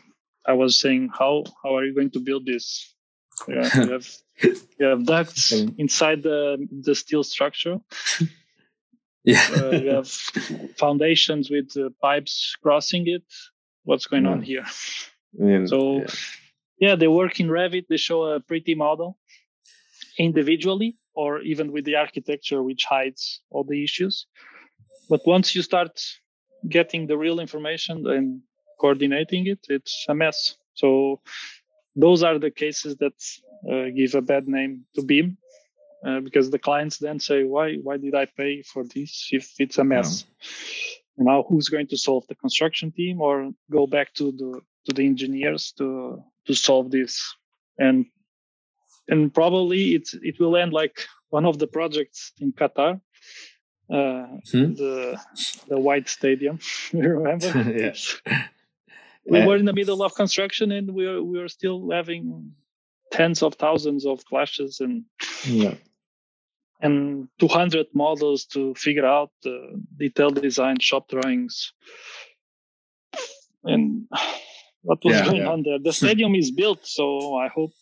I was saying, how how are you going to build this? Yeah, you have you have ducts inside the the steel structure. Yeah, uh, you have foundations with uh, pipes crossing it. What's going yeah. on here? Yeah. So, yeah. yeah, they work in Revit. They show a pretty model individually, or even with the architecture, which hides all the issues. But once you start getting the real information and coordinating it, it's a mess. So those are the cases that uh, give a bad name to BIM. Uh, because the clients then say, why, why did I pay for this if it's a mess? Yeah. Now, who's going to solve the construction team or go back to the, to the engineers to, to solve this? And, and probably it's, it will end like one of the projects in Qatar, uh, hmm? the, the white stadium. remember? yes we were in the middle of construction and we were, we were still having tens of thousands of clashes and yeah. and 200 models to figure out the detailed design shop drawings and what was yeah, going yeah. on there the stadium is built so i hope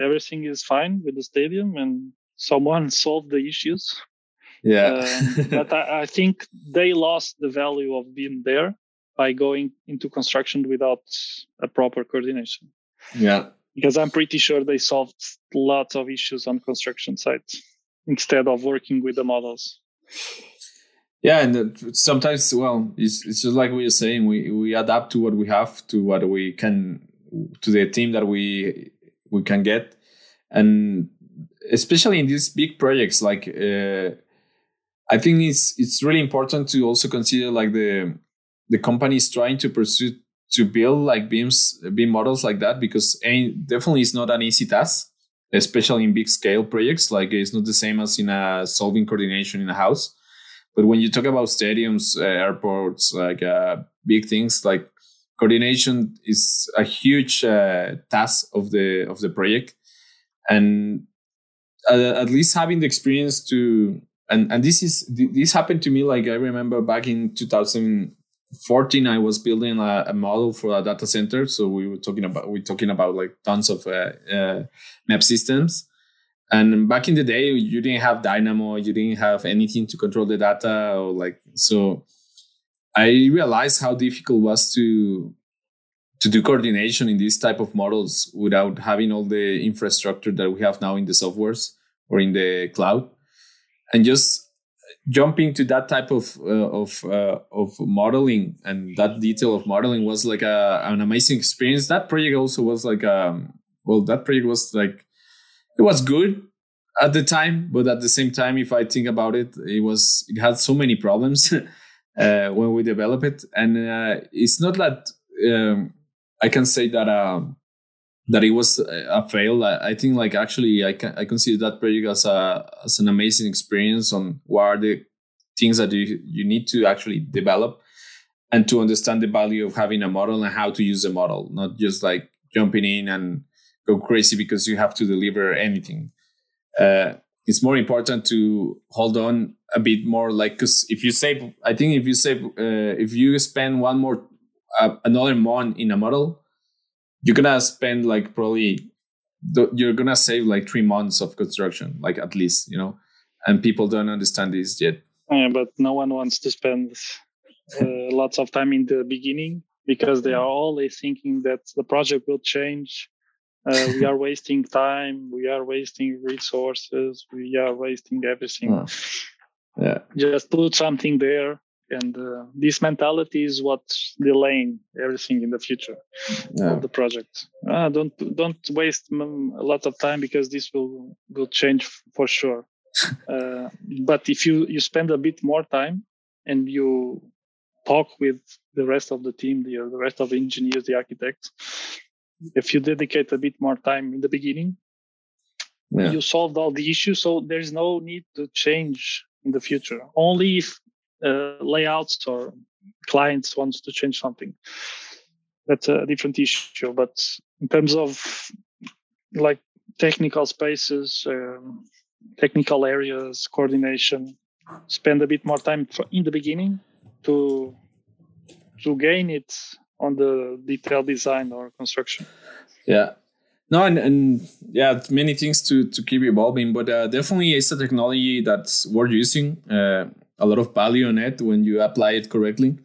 everything is fine with the stadium and someone solved the issues yeah um, but I, I, think they lost the value of being there by going into construction without a proper coordination. Yeah. Because I'm pretty sure they solved lots of issues on construction sites instead of working with the models. Yeah, and sometimes, well, it's, it's just like we are saying, we, we adapt to what we have, to what we can, to the team that we we can get, and especially in these big projects, like uh, I think it's it's really important to also consider like the the company is trying to pursue to build like beams BIM models like that because definitely it's not an easy task especially in big scale projects. Like it's not the same as in a solving coordination in a house. But when you talk about stadiums uh, airports like uh, big things like coordination is a huge uh, task of the of the project. And uh, at least having the experience to and and this is this happened to me like i remember back in 2014 i was building a, a, model for a data center. So we were talking about we are talking about like tons of uh, uh, MEP systems. And back in the day you didn't have dynamo you didn't have anything to control the data or like so i realized how difficult it was to to do coordination in these type of models without having all the infrastructure that we have now in the softwares or in the cloud and just jumping to that type of uh, of uh, of modeling and that detail of modeling was like a an amazing experience. That project also was like um well that project was like it was good at the time, but at the same time, if I think about it, it was it had so many problems uh, when we develop it, and uh, it's not that um, I can say that um, that it was a fail. I, I, think like actually I can I consider that project as a as an amazing experience on what are the things that you you need to actually develop and to understand the value of having a model and how to use the model, not just like jumping in and go crazy because you have to deliver anything uh, it's more important to hold on a bit more like because if you save i think if you save uh, if you spend one more uh, another month in a model you're gonna spend like probably you're gonna save like three months of construction like at least you know? And people don't understand this yet. Yeah, but no one wants to spend uh, lots of time in the beginning because they are always thinking that the project will change uh, we are wasting time. We are wasting resources. We are wasting everything. Oh. yeah. Just put something there and uh, this mentality is what's delaying everything in the future yeah. of the project. Uh, don't don't waste a lot of time because this will will change for sure. Uh, but if you you spend a bit more time and you talk with the rest of the team the, the rest of the engineers the architects if you dedicate a bit more time in the beginning yeah. you solved all the issues so there's no need to change in the future only if uh, layouts or clients wants to change something that's a different issue but in terms of like technical spaces um, technical areas coordination spend a bit more time in the beginning to to gain it on the detailed design or construction. Yeah. No, and, and yeah, many things to, to keep evolving, but uh, definitely it's a technology that's worth using. Uh, a lot of value on it when you apply it correctly.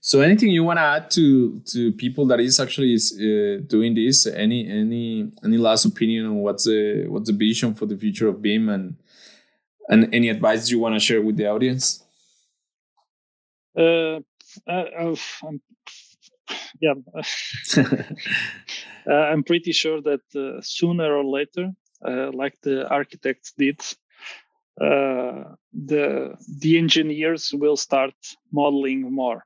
So, anything you want to add to to people that is actually uh, doing this? Any any any last opinion on what's the what's the vision for the future of BIM and and any advice you want to share with the audience? Uh, uh, I'm yeah, uh, I'm pretty sure that uh, sooner or later, uh, like the architects did, uh, the the engineers will start modeling more.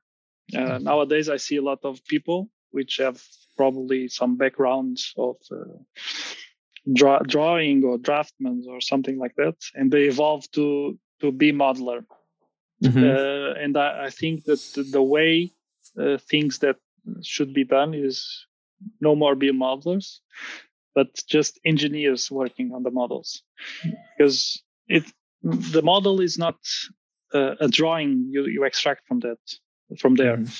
Uh, mm-hmm. Nowadays, I see a lot of people which have probably some backgrounds of uh, draw, drawing or draftmen or something like that, and they evolve to to be modeler. Mm-hmm. and I, I, think that the way things that should be done is no more BIM modelers, but just engineers working on the models, because it the model is not uh, a drawing you, you extract from that from there. Mm-hmm.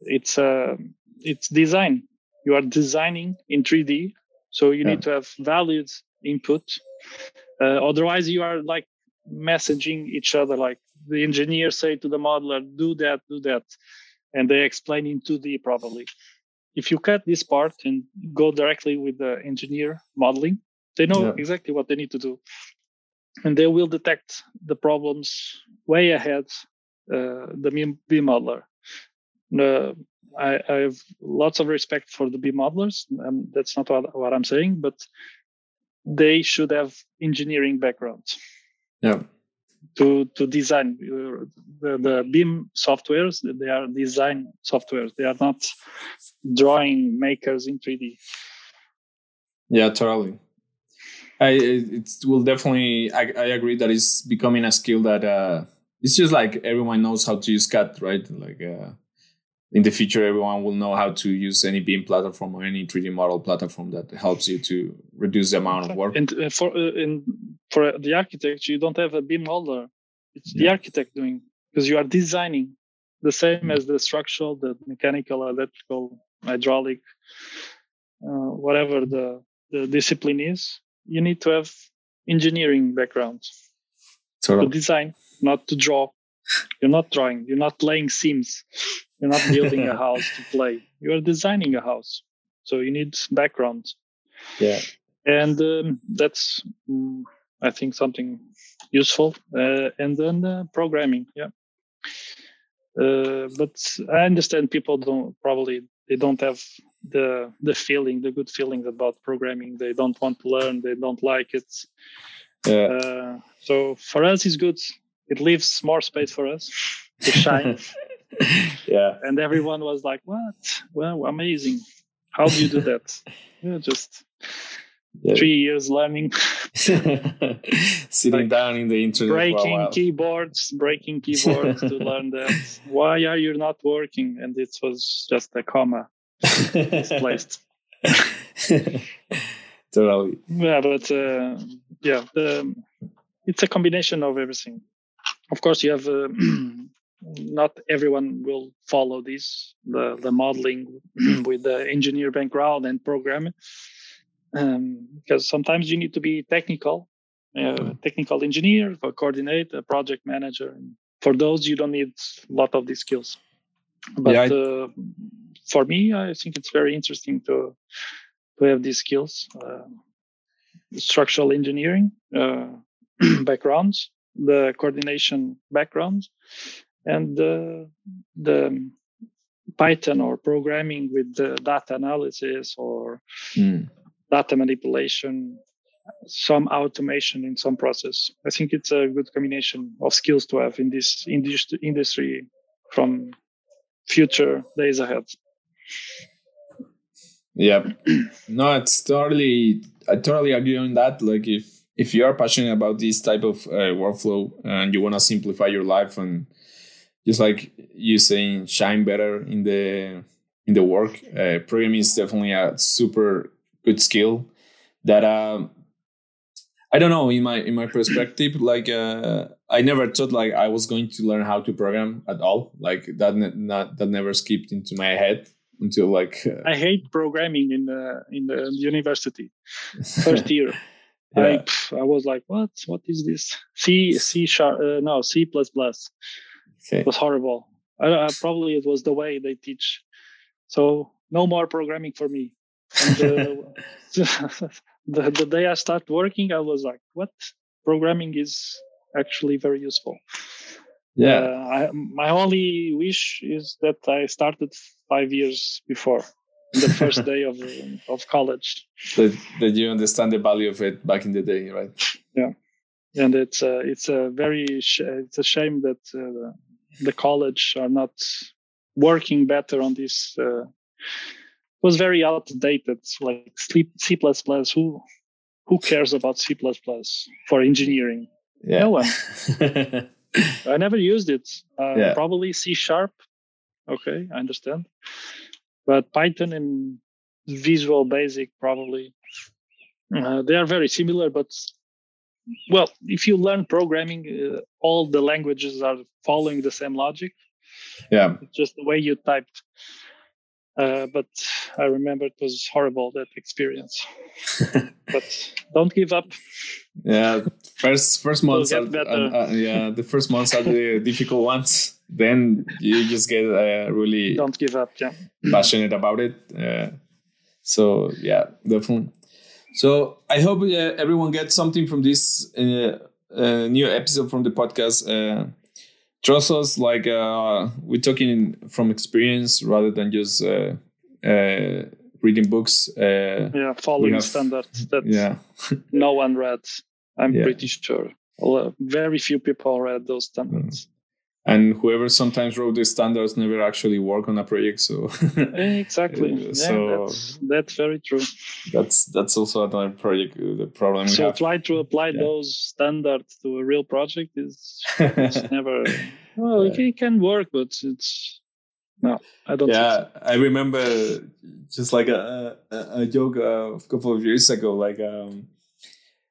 It's uh, it's design. You are designing in 3D, so you yeah. need to have valid input. Uh, otherwise, you are like messaging each other. Like the engineer say to the modeler, "Do that, do that," and they explain in 2D probably. If you cut this part and go directly with the engineer modeling, they know yeah. exactly what they need to do. And they will detect the problems way ahead uh, the B modeler. Uh, I, I, have lots of respect for the B modelers. Um, that's not what, what I'm saying, but they should have engineering backgrounds. Yeah to to design the, the BIM softwares. They are design softwares. They are not drawing makers in 3D. Yeah, totally. I it will definitely. I, I agree that it's becoming a skill that uh, it's just like everyone knows how to use CAD, right? Like uh, in the future, everyone will know how to use any BIM platform or any 3D model platform that helps you to reduce the amount of work. And uh, for uh, in, for the architect, you don't have a BIM molder; it's yeah. the architect doing because you are designing the same mm-hmm. as the structural, the mechanical, electrical, hydraulic, uh, whatever the the discipline is. You need to have engineering background to design, not to draw. You're not drawing. You're not laying seams. You're not building a house to play. You are designing a house, so you need background. Yeah, and um, that's mm, I think something useful, uh, and then uh, programming. Yeah, uh, but I understand people don't probably they don't have the the feeling, the good feelings about programming. They don't want to learn. They don't like it. Yeah. Uh, so for us, it's good. It leaves more space for us to shine. yeah. and everyone was like, "What? Well, amazing! How do you do that?" yeah, just Yeah. three years learning, Sitting Like, down in the internet breaking keyboards, breaking keyboards to learn that. Why are you not working? And it was just a comma misplaced. totally. Yeah, but uh, yeah, the, it's a combination of everything. Of course, you have uh, not everyone will follow this the the modeling with the engineer background and programming um, because sometimes you need to be technical, uh, technical engineer, or coordinate, a project manager. And for those, you don't need a lot of these skills. But Yeah, I- uh, for me, I think it's very interesting to to have these skills. Uh, structural engineering uh, backgrounds, the coordination backgrounds, and uh, the Python or programming with the data analysis or Mm. data manipulation, some automation in some process. I think it's a good combination of skills to have in this industry from future days ahead. Yeah. No, it's totally. I totally agree on that. Like, if if you are passionate about this type of uh, workflow and you want to simplify your life and just like you saying, shine better in the in the work, uh, programming is definitely a super good skill that um I don't know in my in my perspective like uh I never thought like I was going to learn how to program at all like that ne- not that never skipped into my head until like uh, I hate programming in the in the university first year. I yeah. pff, I was like, what? What is this? C C sharp? Uh, no, C plus plus. Okay It was horrible. I, I, probably it was the way they teach. So no more programming for me. And uh, the the day I started working, I was like, what? Programming is actually very useful. yeah Uh, I, my only wish is that I started five years before the first day of of college. that, that you understand the value of it back in the day, right? Yeah, and it's a it's a very sh- it's a shame that uh, the college are not working better on this. Uh, it was very outdated, like C plus plus. Who who cares about C plus plus for engineering? Yeah. No one. I never used it. Uh, Yeah. Probably C sharp. Okay, I understand. But Python and Visual Basic probably uh, they are very similar. But well, if you learn programming, uh, all the languages are following the same logic. yeah. It's just the way you typed. Uh, but I remember it was horrible that experience. but don't give up. Yeah. First first months are uh, uh, yeah, the first months are the difficult ones. Then you just get uh, really Don't give up. Yeah. passionate about it. Uh, so yeah, definitely. So I hope uh, everyone gets something from this uh, uh, new episode from the podcast. Uh, trust us, like uh, we're talking from experience rather than just uh, uh, reading books. Uh, Yeah. Following have- standards that yeah, no one read. I'm Yeah. pretty sure. Well, very few people read those standards. And whoever sometimes wrote the standards never actually work on a project. So Exactly. Uh, yeah, so- that's that's very true. that's that's also another project. uh, The problem So try to apply Yeah. those standards to a real project is it's never. Well, it can- it can work, but it's no. I don't. think so. yeah i remember just like a a, a joke uh, a couple of years ago like um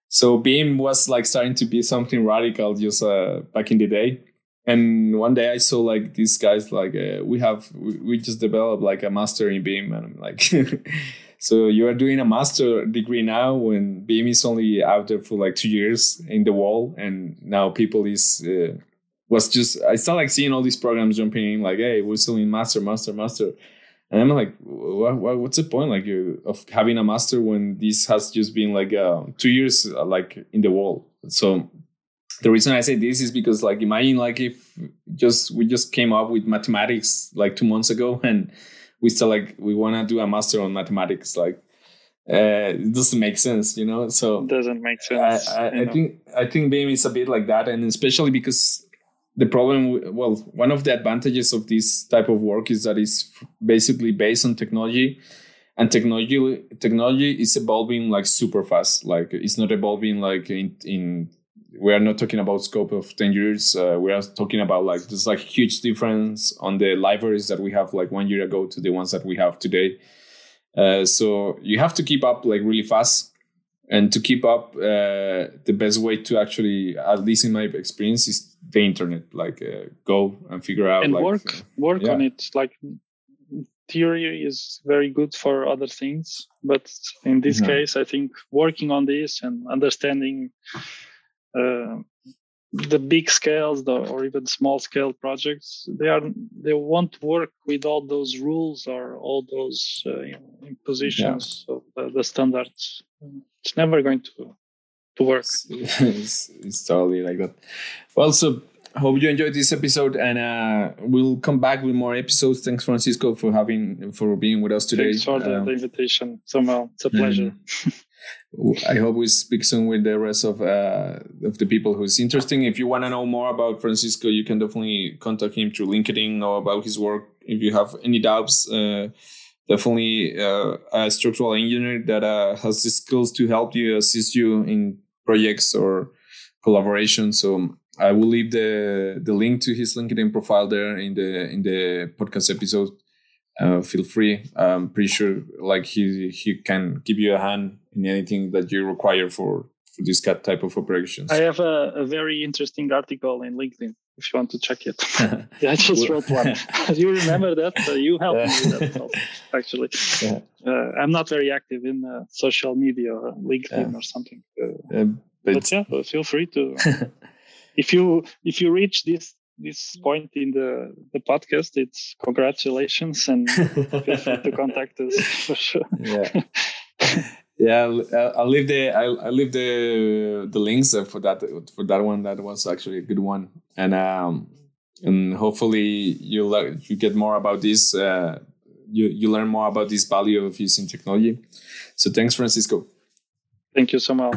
so BIM was like starting to be something radical just uh, back in the day and one day i saw like these guys like uh, we have we, we just developed like a master in BIM and i'm like so you are doing a master degree now when BIM is only out there for like two years in the wall and now people is uh, was just I started like seeing all these programs jumping in like hey we're still in master master master. And I'm like what, what, what's the point like you of having a master when this has just been like uh, two years uh, like in the wall? So the reason I say this is because like imagine like if just we just came up with mathematics like two months ago and we still like we want to do a master on mathematics like uh, it doesn't make sense you know? So it doesn't make sense I, I, I think I think BIM is a bit like that and especially because the problem well one of the advantages of this type of work is that it's basically based on technology and technology technology is evolving like super fast like it's not evolving like in, in we are not talking about scope of 10 years uh, we are talking about like there's like huge difference on the libraries that we have like one year ago to the ones that we have today. Uh, so you have to keep up like really fast. And to keep up uh, the best way to actually at least in my experience is the internet. Like uh, go and figure out and like, work uh, work yeah. on it. Like theory is very good for other things. But in this Yeah. case i think working on this and understanding the big scales the, or even small scale projects they are they won't work with all those rules or all those uh, impositions of the, the standards it's never going to to work it's, it's totally like that. Well, so hope you enjoyed this episode, and uh, we'll come back with more episodes. Thanks, Francisco, for having for being with us today. thanks for the, Um, the invitation samuel it's a pleasure I hope we speak soon with the rest of uh, of the people who's interesting. If you want to know more about Francisco, you can definitely contact him through LinkedIn or about his work. If you have any doubts, uh, definitely uh, a structural engineer that uh, has the skills to help you assist you in projects or collaboration. So I will leave the the link to his LinkedIn profile there in the in the podcast episode. Uh, feel free. I'm pretty sure like he he can give you a hand in anything that you require for for this type of operations. I have a, a very interesting article in LinkedIn if you want to check it. yeah, I just wrote one. you remember that? Uh, you helped me with that also, actually. Yeah. Uh, I'm not very active in uh, social media or LinkedIn or something. Uh, Uh, but but yeah, feel free to. if you if you reach this this point in the the podcast, it's congratulations and feel free to contact us for sure. yeah yeah I'll, leave the I'll, leave the the links uh, for that for that one. That was actually a good one. And um and hopefully you learn you get more about this uh you you learn more about this value of using technology. So thanks francisco. Thank you, Samuel.